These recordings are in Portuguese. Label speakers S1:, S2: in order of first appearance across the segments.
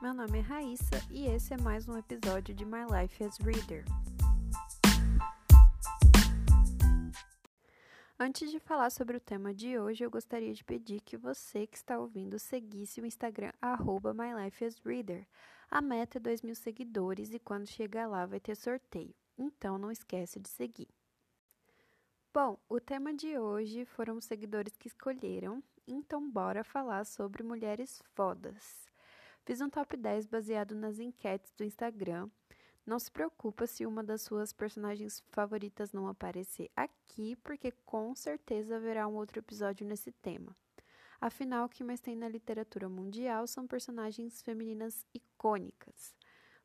S1: Meu nome é Raíssa e esse é mais um episódio de My Life as Reader. Antes de falar sobre o tema de hoje, eu gostaria de pedir que você que está ouvindo seguisse o Instagram MyLifeAsReader. A meta é 2 mil seguidores e quando chegar lá vai ter sorteio, então não esquece de seguir. Bom, o tema de hoje foram os seguidores que escolheram, então bora falar sobre mulheres fodas. Fiz um top 10 baseado nas enquetes do Instagram. Não se preocupa se uma das suas personagens favoritas não aparecer aqui, porque com certeza haverá um outro episódio nesse tema. Afinal, o que mais tem na literatura mundial são personagens femininas icônicas.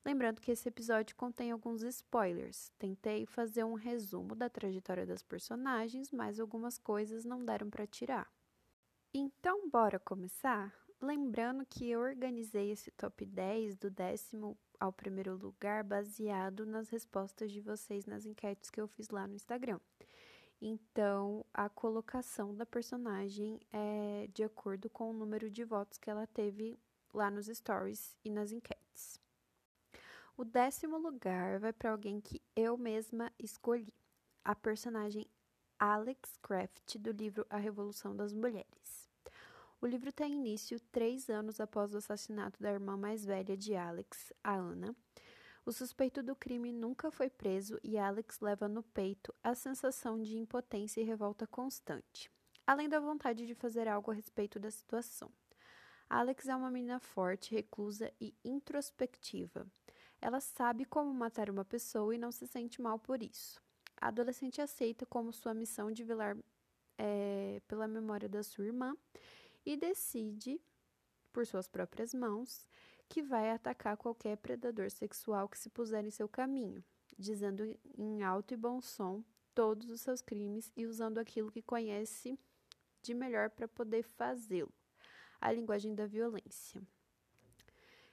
S1: Lembrando que esse episódio contém alguns spoilers. Tentei fazer um resumo da trajetória das personagens, mas algumas coisas não deram para tirar. Então, bora começar? Lembrando que eu organizei esse top 10 do décimo ao primeiro lugar baseado nas respostas de vocês nas enquetes que eu fiz lá no Instagram. Então, a colocação da personagem é de acordo com o número de votos que ela teve lá nos stories e nas enquetes. O décimo lugar vai para alguém que eu mesma escolhi, a personagem Alex Craft do livro A Revolução das Mulheres. O livro tem início três anos após o assassinato da irmã mais velha de Alex, a Ana. O suspeito do crime nunca foi preso e Alex leva no peito a sensação de impotência e revolta constante, além da vontade de fazer algo a respeito da situação. Alex é uma menina forte, reclusa e introspectiva. Ela sabe como matar uma pessoa e não se sente mal por isso. A adolescente aceita como sua missão de velar é, pela memória da sua irmã e decide, por suas próprias mãos, que vai atacar qualquer predador sexual que se puser em seu caminho, dizendo em alto e bom som todos os seus crimes e usando aquilo que conhece de melhor para poder fazê-lo a linguagem da violência.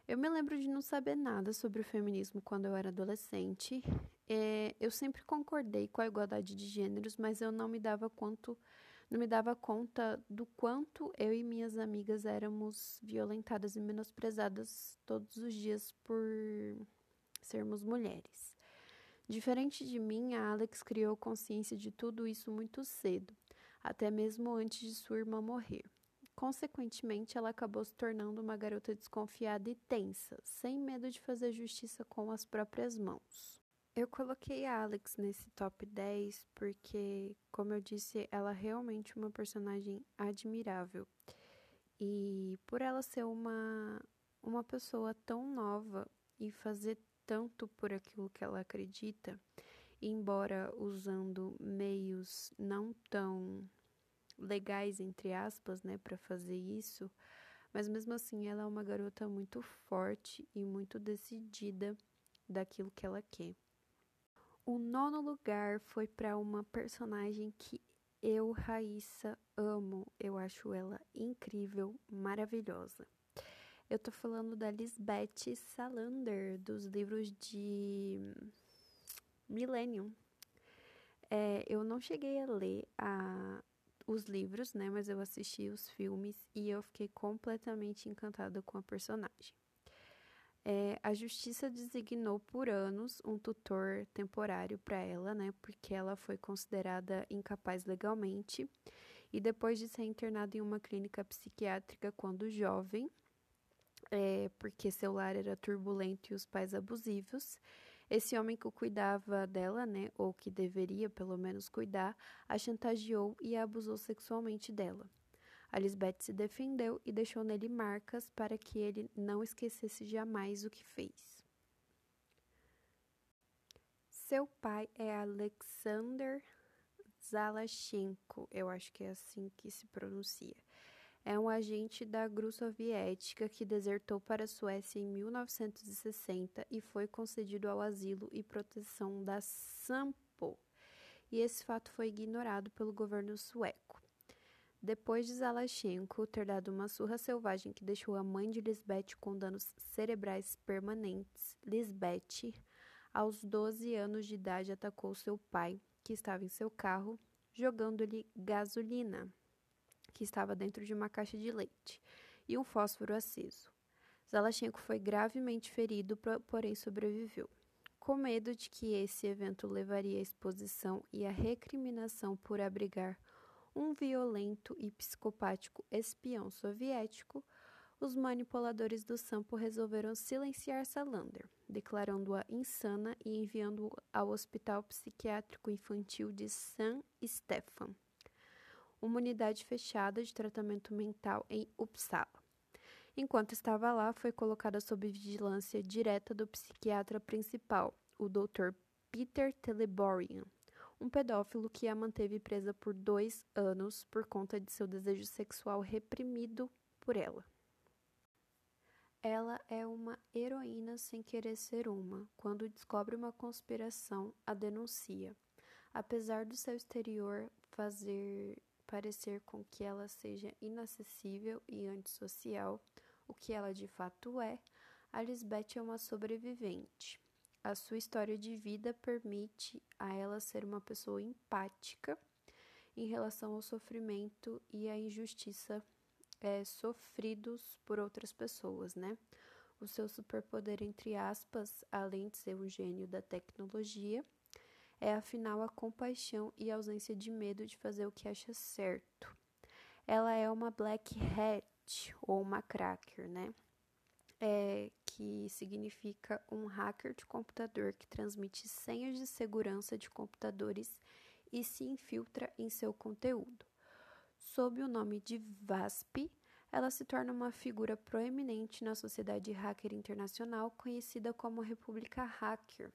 S1: Eu me lembro de não saber nada sobre o feminismo quando eu era adolescente. É, eu sempre concordei com a igualdade de gêneros, mas eu não me dava quanto não me dava conta do quanto eu e minhas amigas éramos violentadas e menosprezadas todos os dias por sermos mulheres. Diferente de mim, a Alex criou consciência de tudo isso muito cedo, até mesmo antes de sua irmã morrer. Consequentemente, ela acabou se tornando uma garota desconfiada e tensa, sem medo de fazer justiça com as próprias mãos. Eu coloquei a Alex nesse top 10 porque, como eu disse, ela é realmente uma personagem admirável. E por ela ser uma, uma pessoa tão nova e fazer tanto por aquilo que ela acredita, embora usando meios não tão legais, entre aspas, né, para fazer isso, mas mesmo assim ela é uma garota muito forte e muito decidida daquilo que ela quer. O nono lugar foi para uma personagem que eu, Raíssa, amo. Eu acho ela incrível, maravilhosa. Eu tô falando da Lisbeth Salander, dos livros de Millennium. É, eu não cheguei a ler a, os livros, né? Mas eu assisti os filmes e eu fiquei completamente encantada com a personagem. É, a justiça designou por anos um tutor temporário para ela, né, porque ela foi considerada incapaz legalmente. E depois de ser internada em uma clínica psiquiátrica quando jovem, é, porque seu lar era turbulento e os pais abusivos, esse homem que cuidava dela, né, ou que deveria pelo menos cuidar, a chantageou e a abusou sexualmente dela. Lisbeth se defendeu e deixou nele marcas para que ele não esquecesse jamais o que fez. Seu pai é Alexander Zalachenko, eu acho que é assim que se pronuncia. É um agente da GRU soviética que desertou para a Suécia em 1960 e foi concedido ao asilo e proteção da SAMPO. E esse fato foi ignorado pelo governo sueco. Depois de Zalachenko ter dado uma surra selvagem que deixou a mãe de Lisbeth com danos cerebrais permanentes, Lisbeth, aos 12 anos de idade, atacou seu pai, que estava em seu carro, jogando-lhe gasolina, que estava dentro de uma caixa de leite, e um fósforo aceso. Zalachenko foi gravemente ferido, porém sobreviveu. Com medo de que esse evento levaria à exposição e à recriminação por abrigar um violento e psicopático espião soviético, os manipuladores do Sampo resolveram silenciar Salander, declarando-a insana e enviando-a ao Hospital Psiquiátrico Infantil de San Stefan, uma unidade fechada de tratamento mental em Uppsala. Enquanto estava lá, foi colocada sob vigilância direta do psiquiatra principal, o Dr. Peter Teleborian, um pedófilo que a manteve presa por dois anos por conta de seu desejo sexual reprimido por ela. Ela é uma heroína sem querer ser uma. Quando descobre uma conspiração, a denuncia. Apesar do seu exterior fazer parecer com que ela seja inacessível e antissocial, o que ela de fato é, a Lisbeth é uma sobrevivente. A sua história de vida permite a ela ser uma pessoa empática em relação ao sofrimento e à injustiça é, sofridos por outras pessoas, né? O seu superpoder, entre aspas, além de ser um gênio da tecnologia, é afinal a compaixão e a ausência de medo de fazer o que acha certo. Ela é uma black hat ou uma cracker, né? É, que significa um hacker de computador que transmite senhas de segurança de computadores e se infiltra em seu conteúdo. Sob o nome de VASP, ela se torna uma figura proeminente na sociedade hacker internacional conhecida como República Hacker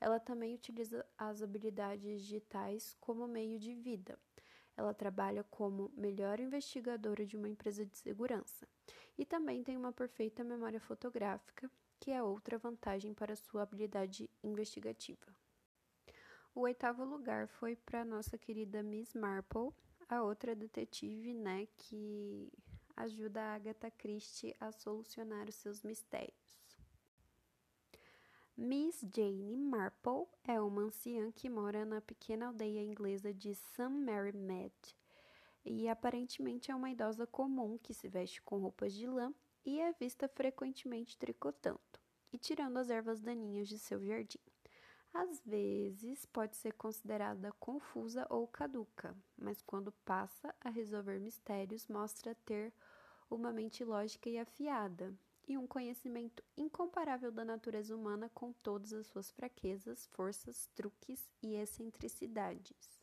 S1: ela também utiliza as habilidades digitais como meio de vida. Ela trabalha como melhor investigadora de uma empresa de segurança e também tem uma perfeita memória fotográfica, que é outra vantagem para sua habilidade investigativa. O oitavo lugar foi para nossa querida Miss Marple, a outra detetive, né, que ajuda a Agatha Christie a solucionar os seus mistérios. Miss Jane Marple é uma anciã que mora na pequena aldeia inglesa de St. Mary Mead e aparentemente é uma idosa comum que se veste com roupas de lã e é vista frequentemente tricotando e tirando as ervas daninhas de seu jardim. Às vezes pode ser considerada confusa ou caduca, mas quando passa a resolver mistérios, mostra ter uma mente lógica e afiada, e um conhecimento incomparável da natureza humana com todas as suas fraquezas, forças, truques e excentricidades.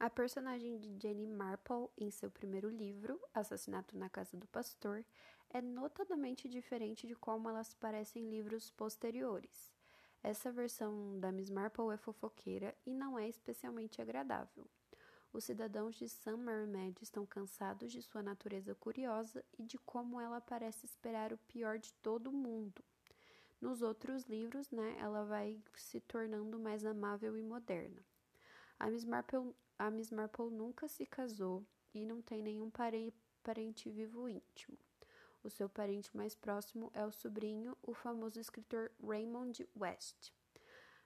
S1: A personagem de Jenny Marple, em seu primeiro livro, Assassinato na Casa do Pastor, é notadamente diferente de como ela se parece em livros posteriores. Essa versão da Miss Marple é fofoqueira e não é especialmente agradável. Os cidadãos de St. Mary estão cansados de sua natureza curiosa e de como ela parece esperar o pior de todo mundo. Nos outros livros, né, ela vai se tornando mais amável e moderna. A Miss Marple, a Miss Marple nunca se casou e não tem nenhum parente vivo íntimo. O seu parente mais próximo é o sobrinho, o famoso escritor Raymond West.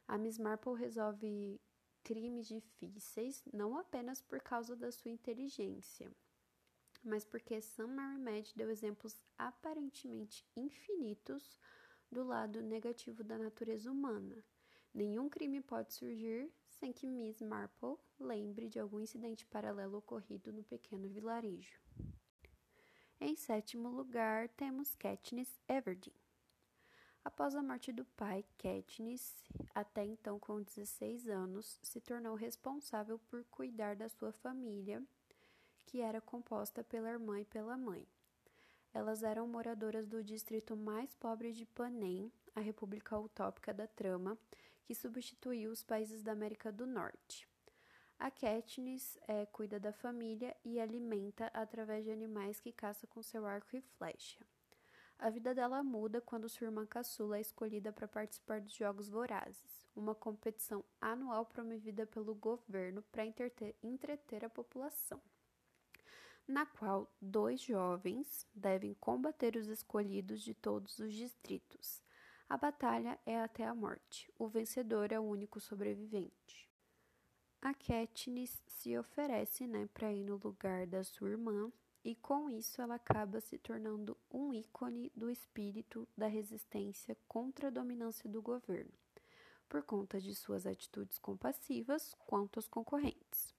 S1: A Miss Marple resolve crimes difíceis, não apenas por causa da sua inteligência, mas porque Sam Marimed deu exemplos aparentemente infinitos do lado negativo da natureza humana. Nenhum crime pode surgir sem que Miss Marple lembre de algum incidente paralelo ocorrido no pequeno vilarejo. Em sétimo lugar, temos Katniss Everdeen. Após a morte do pai, Katniss, até então com 16 anos, se tornou responsável por cuidar da sua família, que era composta pela irmã e pela mãe. Elas eram moradoras do distrito mais pobre de Panem, a república utópica da trama, que substituiu os países da América do Norte. A Katniss é, cuida da família e alimenta através de animais que caça com seu arco e flecha. A vida dela muda quando sua irmã caçula é escolhida para participar dos Jogos Vorazes, uma competição anual promovida pelo governo para entreter, a população, na qual dois jovens devem combater os escolhidos de todos os distritos. A batalha é até a morte. O vencedor é o único sobrevivente. A Katniss se oferece né, para ir no lugar da sua irmã e com isso ela acaba se tornando um ícone do espírito da resistência contra a dominância do governo, por conta de suas atitudes compassivas quanto aos concorrentes.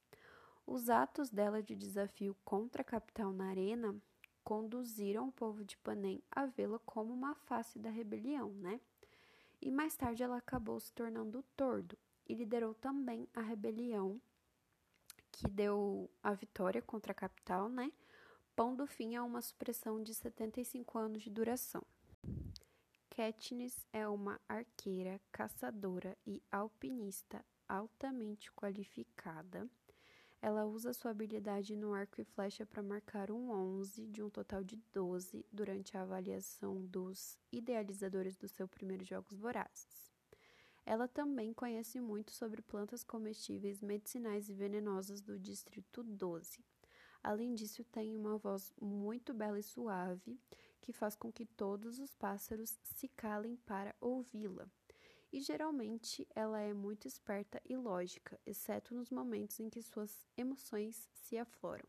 S1: Os atos dela de desafio contra a capital na arena conduziram o povo de Panem a vê-la como uma face da rebelião, né? E mais tarde ela acabou se tornando tordo e liderou também a rebelião que deu a vitória contra a capital, né? Pondo fim a uma supressão de 75 anos de duração. Katniss é uma arqueira, caçadora e alpinista altamente qualificada. Ela usa sua habilidade no arco e flecha para marcar um 11 de um total de 12 durante a avaliação dos idealizadores dos seus primeiros Jogos Vorazes. Ela também conhece muito sobre plantas comestíveis, medicinais e venenosas do Distrito 12. Além disso, tem uma voz muito bela e suave que faz com que todos os pássaros se calem para ouvi-la. E geralmente ela é muito esperta e lógica, exceto nos momentos em que suas emoções se afloram.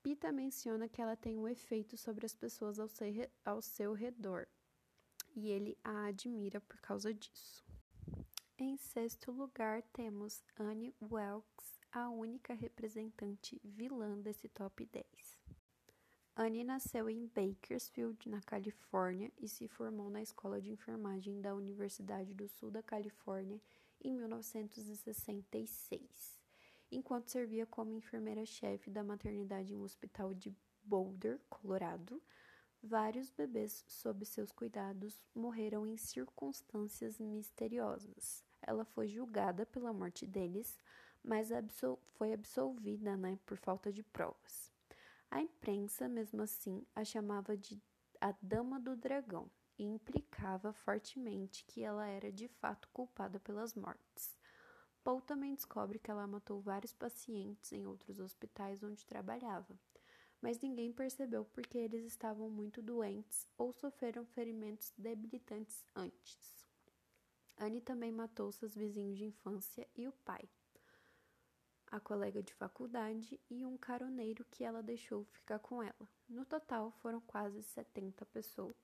S1: Pita menciona que ela tem um efeito sobre as pessoas ao, ser, ao seu redor, e ele a admira por causa disso. Em sexto lugar, temos Anne Welks a única representante vilã desse top 10. Anne nasceu em Bakersfield, na Califórnia, e se formou na Escola de Enfermagem da Universidade do Sul da Califórnia em 1966, enquanto servia como enfermeira-chefe da maternidade em um hospital de Boulder, Colorado. Vários bebês sob seus cuidados morreram em circunstâncias misteriosas. Ela foi julgada pela morte deles, mas absol foi absolvida né, por falta de provas. A imprensa, mesmo assim, a chamava de a Dama do Dragão e implicava fortemente que ela era de fato culpada pelas mortes. Paul também descobre que ela matou vários pacientes em outros hospitais onde trabalhava, mas ninguém percebeu porque eles estavam muito doentes ou sofreram ferimentos debilitantes antes. Anne também matou seus vizinhos de infância e o pai a colega de faculdade e um caroneiro que ela deixou ficar com ela. No total, foram quase 70 pessoas.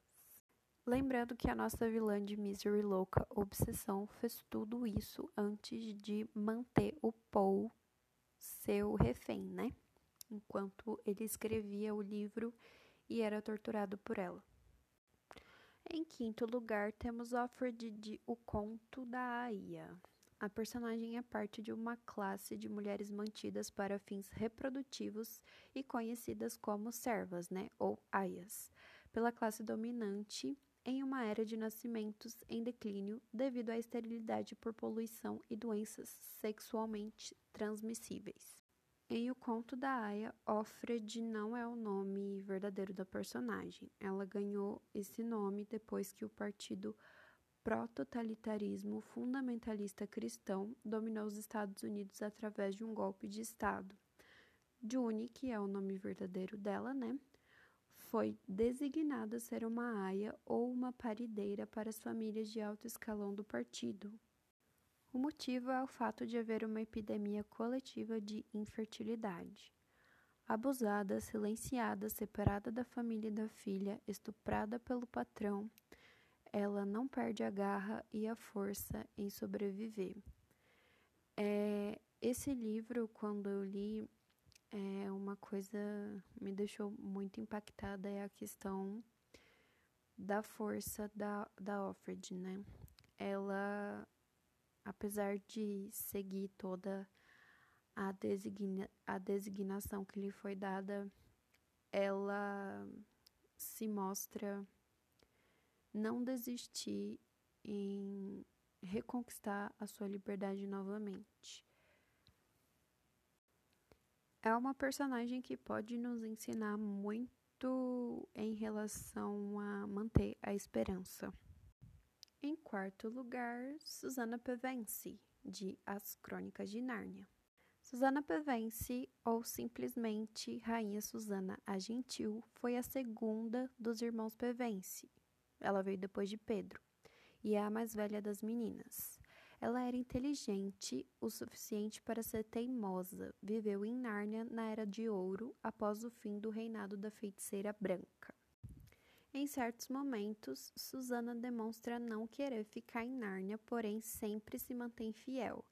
S1: Lembrando que a nossa vilã de Misery Louca Obsessão fez tudo isso antes de manter o Paul seu refém, né? Enquanto ele escrevia o livro e era torturado por ela. Em quinto lugar, temos Offred de O Conto da Aya. A personagem é parte de uma classe de mulheres mantidas para fins reprodutivos e conhecidas como servas, né, ou aias, pela classe dominante em uma era de nascimentos em declínio devido à esterilidade por poluição e doenças sexualmente transmissíveis. Em O Conto da Aya, Offred não é o nome verdadeiro da personagem. Ela ganhou esse nome depois que o partido prototalitarismo fundamentalista cristão dominou os Estados Unidos através de um golpe de Estado. June, que é o nome verdadeiro dela, né, foi designada ser uma aia ou uma parideira para as famílias de alto escalão do partido. O motivo é o fato de haver uma epidemia coletiva de infertilidade. Abusada, silenciada, separada da família e da filha, estuprada pelo patrão, ela não perde a garra e a força em sobreviver. É, esse livro, quando eu li, é uma coisa me deixou muito impactada é a questão da força da, da Offred, né? Ela, apesar de seguir toda a, designa, a designação que lhe foi dada, ela se mostra não desistir em reconquistar a sua liberdade novamente. É uma personagem que pode nos ensinar muito em relação a manter a esperança. Em quarto lugar, Susana Pevensey, de As Crônicas de Nárnia. Susana Pevensey, ou simplesmente Rainha Susana a Gentil, foi a segunda dos irmãos Pevensey ela veio depois de Pedro e é a mais velha das meninas. Ela era inteligente o suficiente para ser teimosa. Viveu em Nárnia na Era de Ouro, após o fim do reinado da feiticeira branca. Em certos momentos, Susana demonstra não querer ficar em Nárnia, porém sempre se mantém fiel.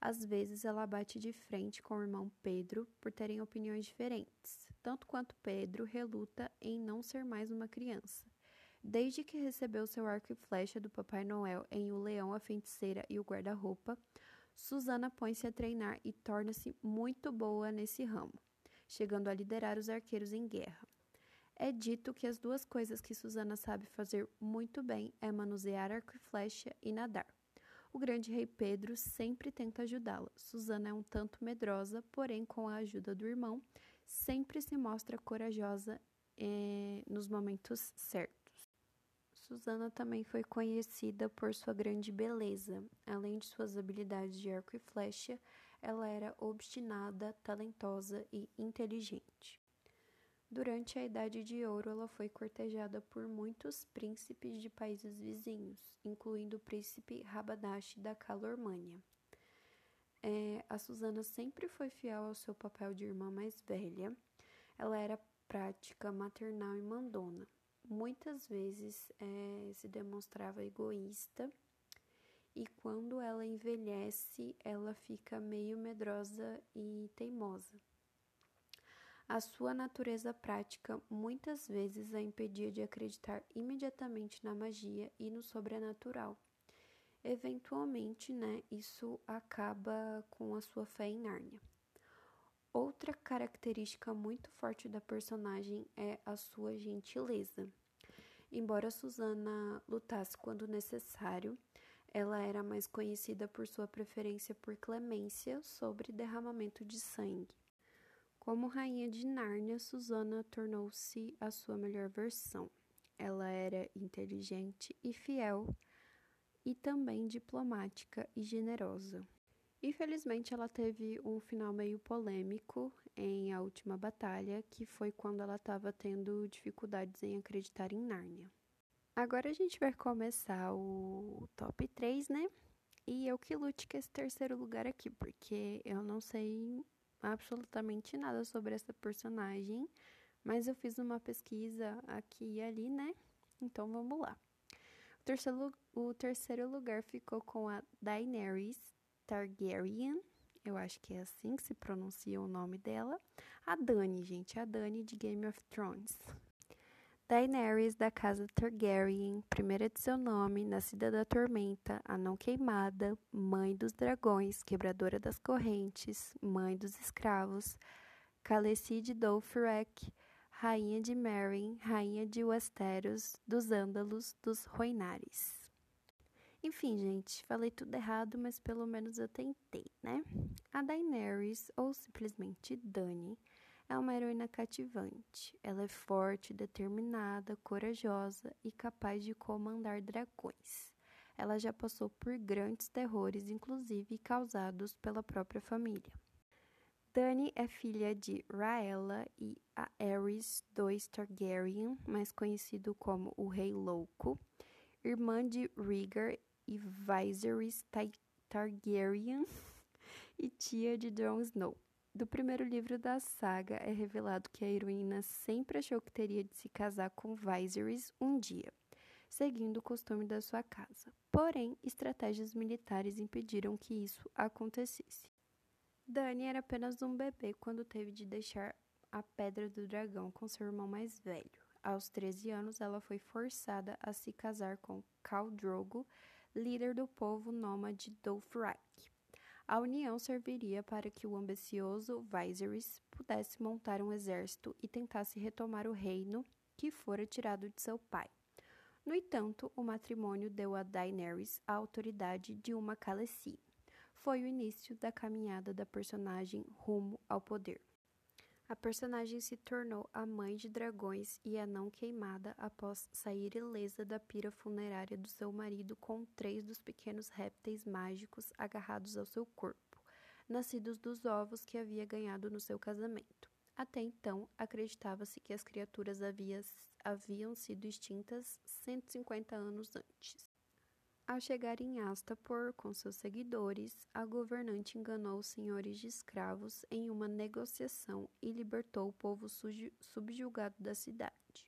S1: Às vezes ela bate de frente com o irmão Pedro por terem opiniões diferentes. Tanto quanto Pedro reluta em não ser mais uma criança. Desde que recebeu seu arco e flecha do Papai Noel em O Leão, a Feiticeira e o Guarda-Roupa, Susana põe-se a treinar e torna-se muito boa nesse ramo, chegando a liderar os arqueiros em guerra. É dito que as duas coisas que Susana sabe fazer muito bem é manusear arco e flecha e nadar. O grande rei Pedro sempre tenta ajudá-la. Susana é um tanto medrosa, porém, com a ajuda do irmão, sempre se mostra corajosa eh, nos momentos certos. Susana também foi conhecida por sua grande beleza. Além de suas habilidades de arco e flecha, ela era obstinada, talentosa e inteligente. Durante a Idade de Ouro, ela foi cortejada por muitos príncipes de países vizinhos, incluindo o príncipe Rabadash da Calormânia. É, a Susana sempre foi fiel ao seu papel de irmã mais velha. Ela era prática, maternal e mandona muitas vezes é, se demonstrava egoísta e quando ela envelhece, ela fica meio medrosa e teimosa. A sua natureza prática muitas vezes a impedia de acreditar imediatamente na magia e no sobrenatural. Eventualmente, né, isso acaba com a sua fé em Nárnia. Outra característica muito forte da personagem é a sua gentileza. Embora Susana lutasse quando necessário, ela era mais conhecida por sua preferência por clemência sobre derramamento de sangue. Como rainha de Nárnia, Susana tornou-se a sua melhor versão. Ela era inteligente e fiel, e também diplomática e generosa. Infelizmente, ela teve um final meio polêmico em A Última Batalha, que foi quando ela estava tendo dificuldades em acreditar em Nárnia. Agora a gente vai começar o top 3, né? E eu que lute com esse terceiro lugar aqui, porque eu não sei absolutamente nada sobre essa personagem, mas eu fiz uma pesquisa aqui e ali, né? Então vamos lá. O terceiro, o terceiro lugar ficou com a Daenerys Targaryen, eu acho que é assim que se pronuncia o nome dela. A Dani, gente, a Dani de Game of Thrones. Daenerys da casa Targaryen, primeira de seu nome, nascida da tormenta, a não queimada, mãe dos dragões, quebradora das correntes, mãe dos escravos, Khaleesi de rainha de Meereen, rainha de Westeros, dos Ândalos, dos Roinares. Enfim, gente, falei tudo errado, mas pelo menos eu tentei, né? A Daenerys, ou simplesmente Dany, é uma heroína cativante. Ela é forte, determinada, corajosa e capaz de comandar dragões. Ela já passou por grandes terrores, inclusive causados pela própria família. Dany é filha de Raela e Aerys II Targaryen, mais conhecido como o Rei Louco, irmã de Rhaegar e Viserys Targaryen e tia de Jon Snow. Do primeiro livro da saga é revelado que a heroína sempre achou que teria de se casar com Viserys um dia, seguindo o costume da sua casa. Porém, estratégias militares impediram que isso acontecesse. Dany era apenas um bebê quando teve de deixar a Pedra do Dragão com seu irmão mais velho. Aos 13 anos, ela foi forçada a se casar com Khal Drogo, líder do povo nômade Dothraki. A união serviria para que o ambicioso Viserys pudesse montar um exército e tentasse retomar o reino que fora tirado de seu pai. No entanto, o matrimônio deu a Daenerys a autoridade de uma Khaleesi. Foi o início da caminhada da personagem rumo ao poder. A personagem se tornou a mãe de dragões e a não queimada após sair ilesa da pira funerária do seu marido com três dos pequenos répteis mágicos agarrados ao seu corpo, nascidos dos ovos que havia ganhado no seu casamento. Até então, acreditava-se que as criaturas haviam sido extintas 150 anos antes. Ao chegar em Astapor com seus seguidores, a governante enganou os senhores de escravos em uma negociação e libertou o povo subjugado da cidade.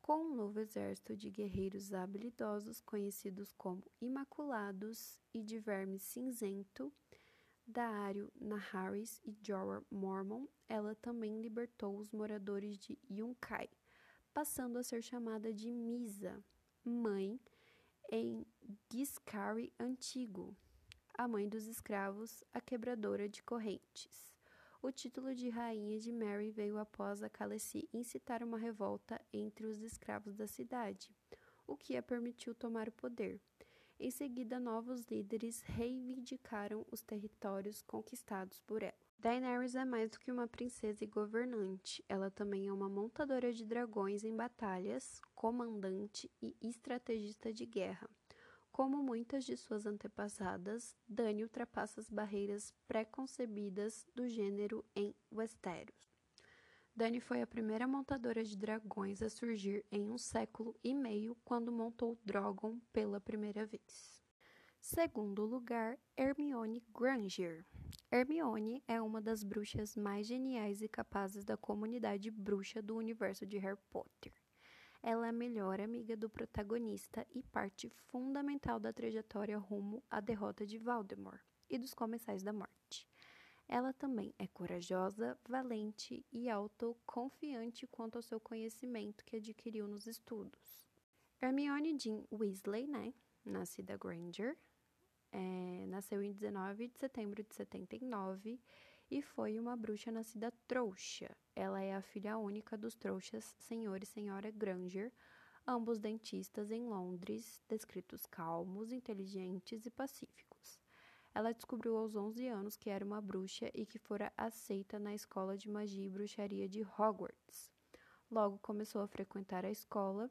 S1: Com um novo exército de guerreiros habilidosos conhecidos como Imaculados e de Verme Cinzento, Daario Naharis e Jorah Mormon, ela também libertou os moradores de Yunkai, passando a ser chamada de Misa, mãe em Giscari Antigo, a mãe dos escravos, a quebradora de correntes. O título de rainha de Mary veio após a Khaleesi incitar uma revolta entre os escravos da cidade, o que a permitiu tomar o poder. Em seguida, novos líderes reivindicaram os territórios conquistados por ela. Daenerys é mais do que uma princesa e governante. Ela também é uma montadora de dragões em batalhas, comandante e estrategista de guerra. Como muitas de suas antepassadas, Dany ultrapassa as barreiras preconcebidas do gênero em Westeros. Dany foi a primeira montadora de dragões a surgir em um século e meio quando montou Drogon pela primeira vez. Segundo lugar, Hermione Granger. Hermione é uma das bruxas mais geniais e capazes da comunidade bruxa do universo de Harry Potter. Ela é a melhor amiga do protagonista e parte fundamental da trajetória rumo à derrota de Voldemort e dos Comensais da Morte. Ela também é corajosa, valente e autoconfiante quanto ao seu conhecimento que adquiriu nos estudos. Hermione Jean Weasley, né, nascida Granger, é, nasceu em 19 de setembro de 79 e foi uma bruxa nascida trouxa. Ela é a filha única dos trouxas Senhor e Senhora Granger, ambos dentistas em Londres, descritos calmos, inteligentes e pacíficos. Ela descobriu aos 11 anos que era uma bruxa e que fora aceita na escola de magia e bruxaria de Hogwarts. Logo começou a frequentar a escola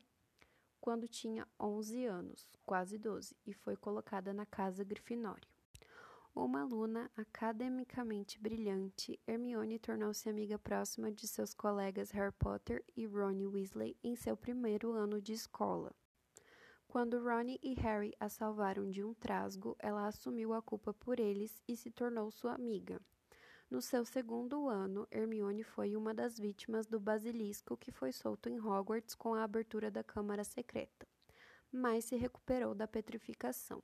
S1: quando tinha 11 anos, quase 12, e foi colocada na Casa Grifinória. Uma aluna academicamente brilhante, Hermione tornou-se amiga próxima de seus colegas Harry Potter e Ron Weasley em seu primeiro ano de escola. Quando Ron e Harry a salvaram de um trasgo, ela assumiu a culpa por eles e se tornou sua amiga. No seu segundo ano, Hermione foi uma das vítimas do basilisco que foi solto em Hogwarts com a abertura da Câmara Secreta, mas se recuperou da petrificação.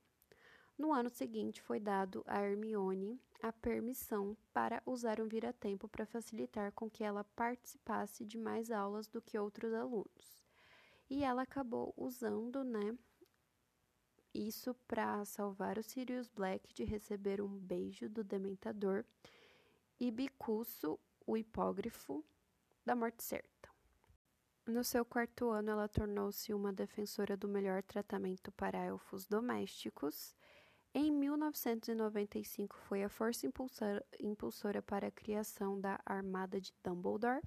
S1: No ano seguinte, foi dado a Hermione a permissão para usar um vira-tempo para facilitar com que ela participasse de mais aulas do que outros alunos. E ela acabou usando, né, isso para salvar o Sirius Black de receber um beijo do Dementador e Bicuço, o hipógrafo da morte certa. No seu quarto ano, ela tornou-se uma defensora do melhor tratamento para elfos domésticos. Em 1995, foi a força impulsora, para a criação da Armada de Dumbledore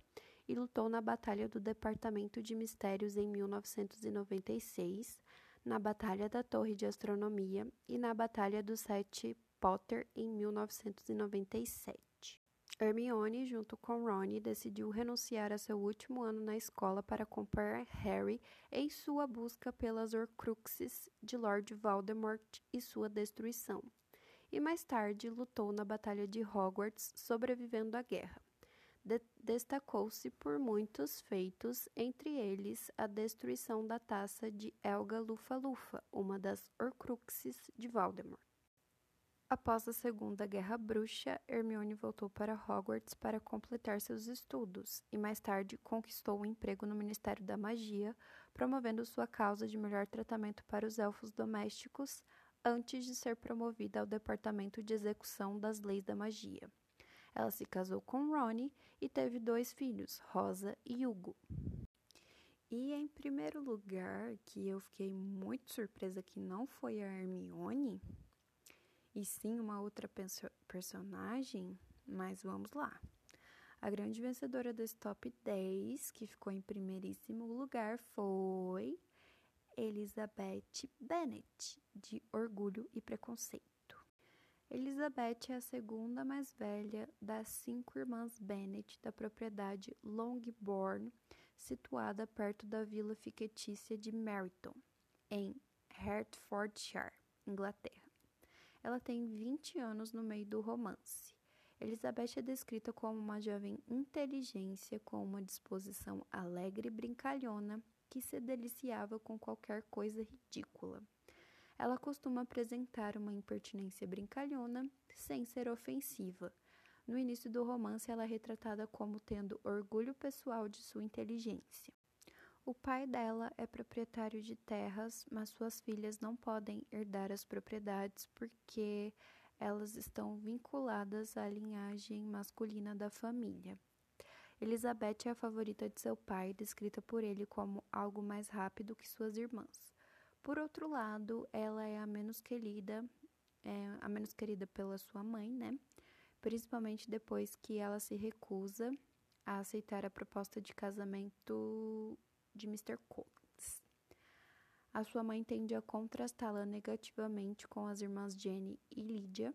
S1: e lutou na Batalha do Departamento de Mistérios em 1996, na Batalha da Torre de Astronomia e na Batalha dos Sete Potter em 1997. Hermione, junto com Ron, decidiu renunciar a seu último ano na escola para acompanhar Harry em sua busca pelas Horcruxes de Lord Voldemort e sua destruição. E mais tarde lutou na Batalha de Hogwarts, sobrevivendo à guerra. De Destacou-se por muitos feitos, entre eles a destruição da taça de Elga Lufa-Lufa, uma das Horcruxes de Voldemort. Após a Segunda Guerra Bruxa, Hermione voltou para Hogwarts para completar seus estudos e mais tarde conquistou um emprego no Ministério da Magia, promovendo sua causa de melhor tratamento para os elfos domésticos antes de ser promovida ao Departamento de Execução das Leis da Magia. Ela se casou com Ronnie e teve dois filhos, Rosa e Hugo. E em primeiro lugar, que eu fiquei muito surpresa que não foi a Hermione, e sim uma outra personagem, mas vamos lá. A grande vencedora desse top 10, que ficou em primeiríssimo lugar, foi Elizabeth Bennet, de Orgulho e Preconceito. Elizabeth é a segunda mais velha das cinco irmãs Bennet da propriedade Longbourn, situada perto da vila fictícia de Meryton, em Hertfordshire, Inglaterra. Ela tem 20 anos no meio do romance. Elizabeth é descrita como uma jovem inteligência com uma disposição alegre e brincalhona que se deliciava com qualquer coisa ridícula. Ela costuma apresentar uma impertinência brincalhona sem ser ofensiva. No início do romance, ela é retratada como tendo orgulho pessoal de sua inteligência. O pai dela é proprietário de terras, mas suas filhas não podem herdar as propriedades porque elas estão vinculadas à linhagem masculina da família. Elizabeth é a favorita de seu pai, descrita por ele como algo mais rápido que suas irmãs. Por outro lado, ela é a menos querida, é a menos querida pela sua mãe, né? Principalmente depois que ela se recusa a aceitar a proposta de casamento de Mr. Collins. A sua mãe tende a contrastá-la negativamente com as irmãs Jenny e Lydia,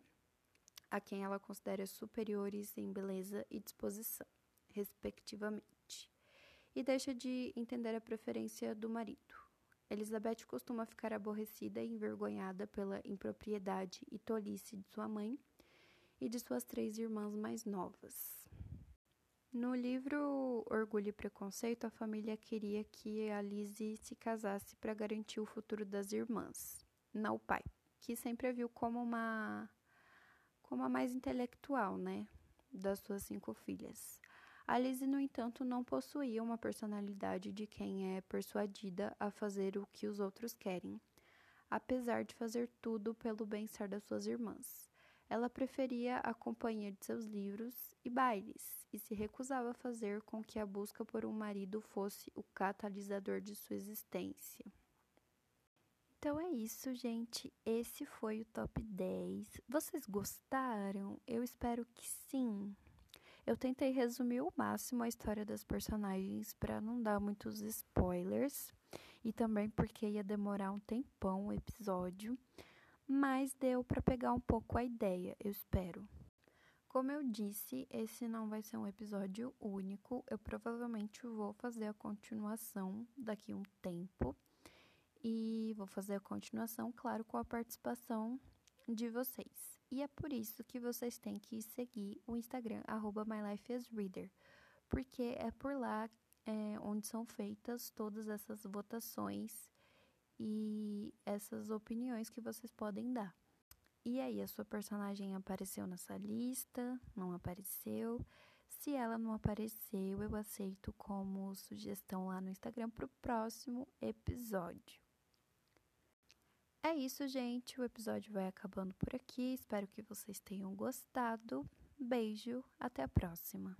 S1: a quem ela considera superiores em beleza e disposição, respectivamente, e deixa de entender a preferência do marido. Elizabeth costuma ficar aborrecida e envergonhada pela impropriedade e tolice de sua mãe e de suas três irmãs mais novas. No livro Orgulho e Preconceito, a família queria que a Lizzie se casasse para garantir o futuro das irmãs, não o pai, que sempre a viu como uma como a mais intelectual, né, das suas cinco filhas. A Lizzie, no entanto, não possuía uma personalidade de quem é persuadida a fazer o que os outros querem, apesar de fazer tudo pelo bem-estar das suas irmãs. Ela preferia a companhia de seus livros e bailes e se recusava a fazer com que a busca por um marido fosse o catalisador de sua existência. Então é isso, gente. Esse foi o top 10. Vocês gostaram? Eu espero que sim. Eu tentei resumir o máximo a história das personagens para não dar muitos spoilers e também porque ia demorar um tempão o episódio mas deu para pegar um pouco a ideia, eu espero. Como eu disse, esse não vai ser um episódio único, eu provavelmente vou fazer a continuação daqui um tempo. E vou fazer a continuação, claro, com a participação de vocês. E é por isso que vocês têm que seguir o Instagram, MyLifeAsReader, porque é por lá é, onde são feitas todas essas votações e essas opiniões que vocês podem dar. E aí, a sua personagem apareceu nessa lista? Não apareceu? Se ela não apareceu, eu aceito como sugestão lá no Instagram para o próximo episódio. É isso, gente. O episódio vai acabando por aqui. Espero que vocês tenham gostado. Beijo, até a próxima.